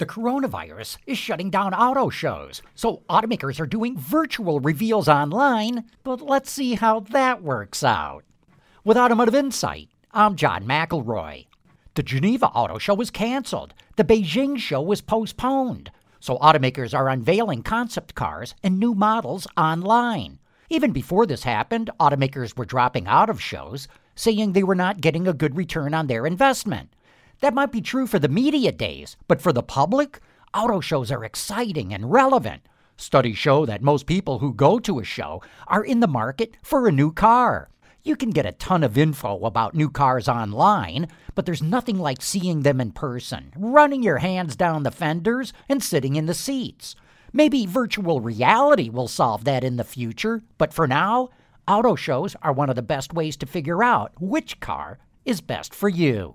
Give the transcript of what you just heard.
The coronavirus is shutting down auto shows, so automakers are doing virtual reveals online, but let's see how that works out. With Automotive Insight, I'm John McElroy. The Geneva Auto Show was canceled, the Beijing show was postponed, so automakers are unveiling concept cars and new models online. Even before this happened, automakers were dropping out of shows, saying they were not getting a good return on their investment. That might be true for the media days, but for the public, auto shows are exciting and relevant. Studies show that most people who go to a show are in the market for a new car. You can get a ton of info about new cars online, but there's nothing like seeing them in person, running your hands down the fenders, and sitting in the seats. Maybe virtual reality will solve that in the future, but for now, auto shows are one of the best ways to figure out which car is best for you.